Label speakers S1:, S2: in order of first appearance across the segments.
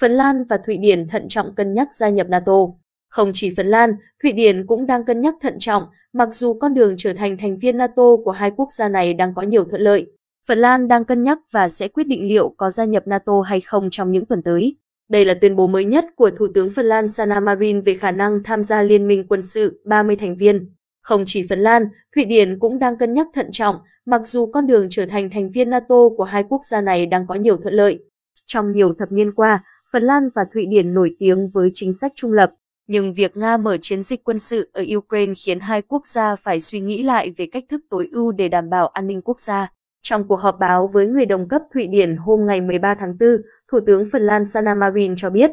S1: Phần Lan và Thụy Điển thận trọng cân nhắc gia nhập NATO. Không chỉ Phần Lan, Thụy Điển cũng đang cân nhắc thận trọng, mặc dù con đường trở thành thành viên NATO của hai quốc gia này đang có nhiều thuận lợi. Phần Lan đang cân nhắc và sẽ quyết định liệu có gia nhập NATO hay không trong những tuần tới. Đây là tuyên bố mới nhất của Thủ tướng Phần Lan Sanna Marin về khả năng tham gia liên minh quân sự 30 thành viên. Không chỉ Phần Lan, Thụy Điển cũng đang cân nhắc thận trọng, mặc dù con đường trở thành thành viên NATO của hai quốc gia này đang có nhiều thuận lợi. Trong nhiều thập niên qua, Phần Lan và Thụy Điển nổi tiếng với chính sách trung lập, nhưng việc Nga mở chiến dịch quân sự ở Ukraine khiến hai quốc gia phải suy nghĩ lại về cách thức tối ưu để đảm bảo an ninh quốc gia. Trong cuộc họp báo với người đồng cấp Thụy Điển hôm ngày 13 tháng 4, Thủ tướng Phần Lan Sanna Marin cho biết,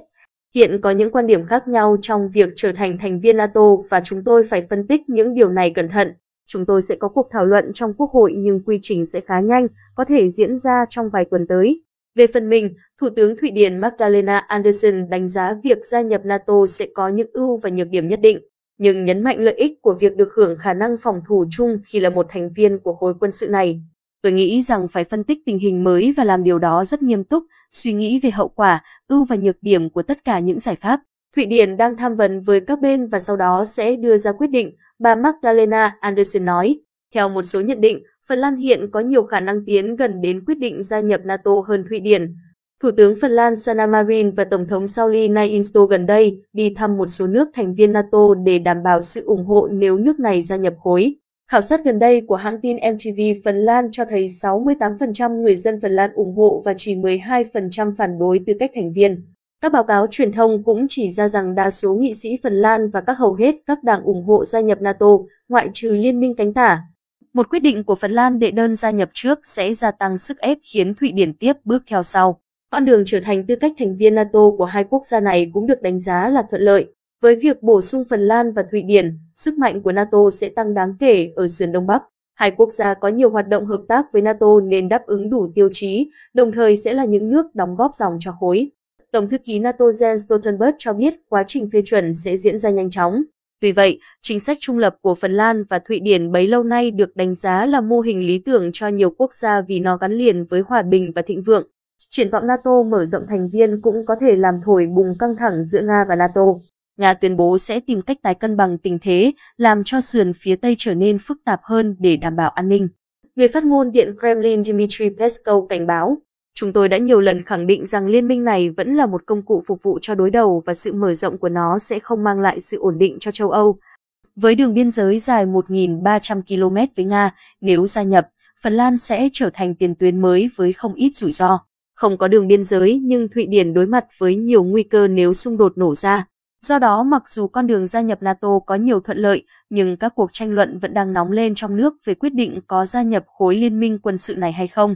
S1: hiện có những quan điểm khác nhau trong việc trở thành thành viên NATO và chúng tôi phải phân tích những điều này cẩn thận. Chúng tôi sẽ có cuộc thảo luận trong Quốc hội nhưng quy trình sẽ khá nhanh, có thể diễn ra trong vài tuần tới. Về phần mình, Thủ tướng Thụy Điển Magdalena Andersson đánh giá việc gia nhập NATO sẽ có những ưu và nhược điểm nhất định, nhưng nhấn mạnh lợi ích của việc được hưởng khả năng phòng thủ chung khi là một thành viên của khối quân sự này. Tôi nghĩ rằng phải phân tích tình hình mới và làm điều đó rất nghiêm túc, suy nghĩ về hậu quả, ưu và nhược điểm của tất cả những giải pháp. Thụy Điển đang tham vấn với các bên và sau đó sẽ đưa ra quyết định, bà Magdalena Andersson nói. Theo một số nhận định, Phần Lan hiện có nhiều khả năng tiến gần đến quyết định gia nhập NATO hơn Thụy Điển. Thủ tướng Phần Lan Sanna Marin và Tổng thống Sauli Niinisto gần đây đi thăm một số nước thành viên NATO để đảm bảo sự ủng hộ nếu nước này gia nhập khối. Khảo sát gần đây của hãng tin MTV Phần Lan cho thấy 68% người dân Phần Lan ủng hộ và chỉ 12% phản đối tư cách thành viên. Các báo cáo truyền thông cũng chỉ ra rằng đa số nghị sĩ Phần Lan và các hầu hết các đảng ủng hộ gia nhập NATO, ngoại trừ Liên minh cánh tả. Một quyết định của Phần Lan đệ đơn gia nhập trước sẽ gia tăng sức ép khiến Thụy Điển tiếp bước theo sau. Con đường trở thành tư cách thành viên NATO của hai quốc gia này cũng được đánh giá là thuận lợi. Với việc bổ sung Phần Lan và Thụy Điển, sức mạnh của NATO sẽ tăng đáng kể ở sườn Đông Bắc. Hai quốc gia có nhiều hoạt động hợp tác với NATO nên đáp ứng đủ tiêu chí, đồng thời sẽ là những nước đóng góp dòng cho khối. Tổng thư ký NATO Jens Stoltenberg cho biết quá trình phê chuẩn sẽ diễn ra nhanh chóng. Tuy vậy, chính sách trung lập của Phần Lan và Thụy Điển bấy lâu nay được đánh giá là mô hình lý tưởng cho nhiều quốc gia vì nó gắn liền với hòa bình và thịnh vượng. Triển vọng NATO mở rộng thành viên cũng có thể làm thổi bùng căng thẳng giữa Nga và NATO. Nga tuyên bố sẽ tìm cách tái cân bằng tình thế, làm cho sườn phía Tây trở nên phức tạp hơn để đảm bảo an ninh. Người phát ngôn Điện Kremlin Dmitry Peskov cảnh báo, Chúng tôi đã nhiều lần khẳng định rằng liên minh này vẫn là một công cụ phục vụ cho đối đầu và sự mở rộng của nó sẽ không mang lại sự ổn định cho châu Âu. Với đường biên giới dài 1.300 km với Nga, nếu gia nhập, Phần Lan sẽ trở thành tiền tuyến mới với không ít rủi ro. Không có đường biên giới nhưng Thụy Điển đối mặt với nhiều nguy cơ nếu xung đột nổ ra. Do đó, mặc dù con đường gia nhập NATO có nhiều thuận lợi, nhưng các cuộc tranh luận vẫn đang nóng lên trong nước về quyết định có gia nhập khối liên minh quân sự này hay không.